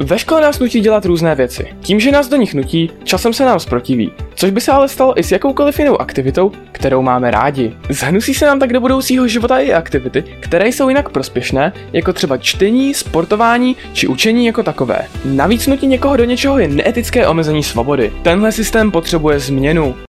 Ve škole nás nutí dělat různé věci. Tím, že nás do nich nutí, časem se nám zprotiví. Což by se ale stalo i s jakoukoliv jinou aktivitou, kterou máme rádi. Zhnusí se nám tak do budoucího života i aktivity, které jsou jinak prospěšné, jako třeba čtení, sportování či učení jako takové. Navíc nutí někoho do něčeho je neetické omezení svobody. Tenhle systém potřebuje změnu.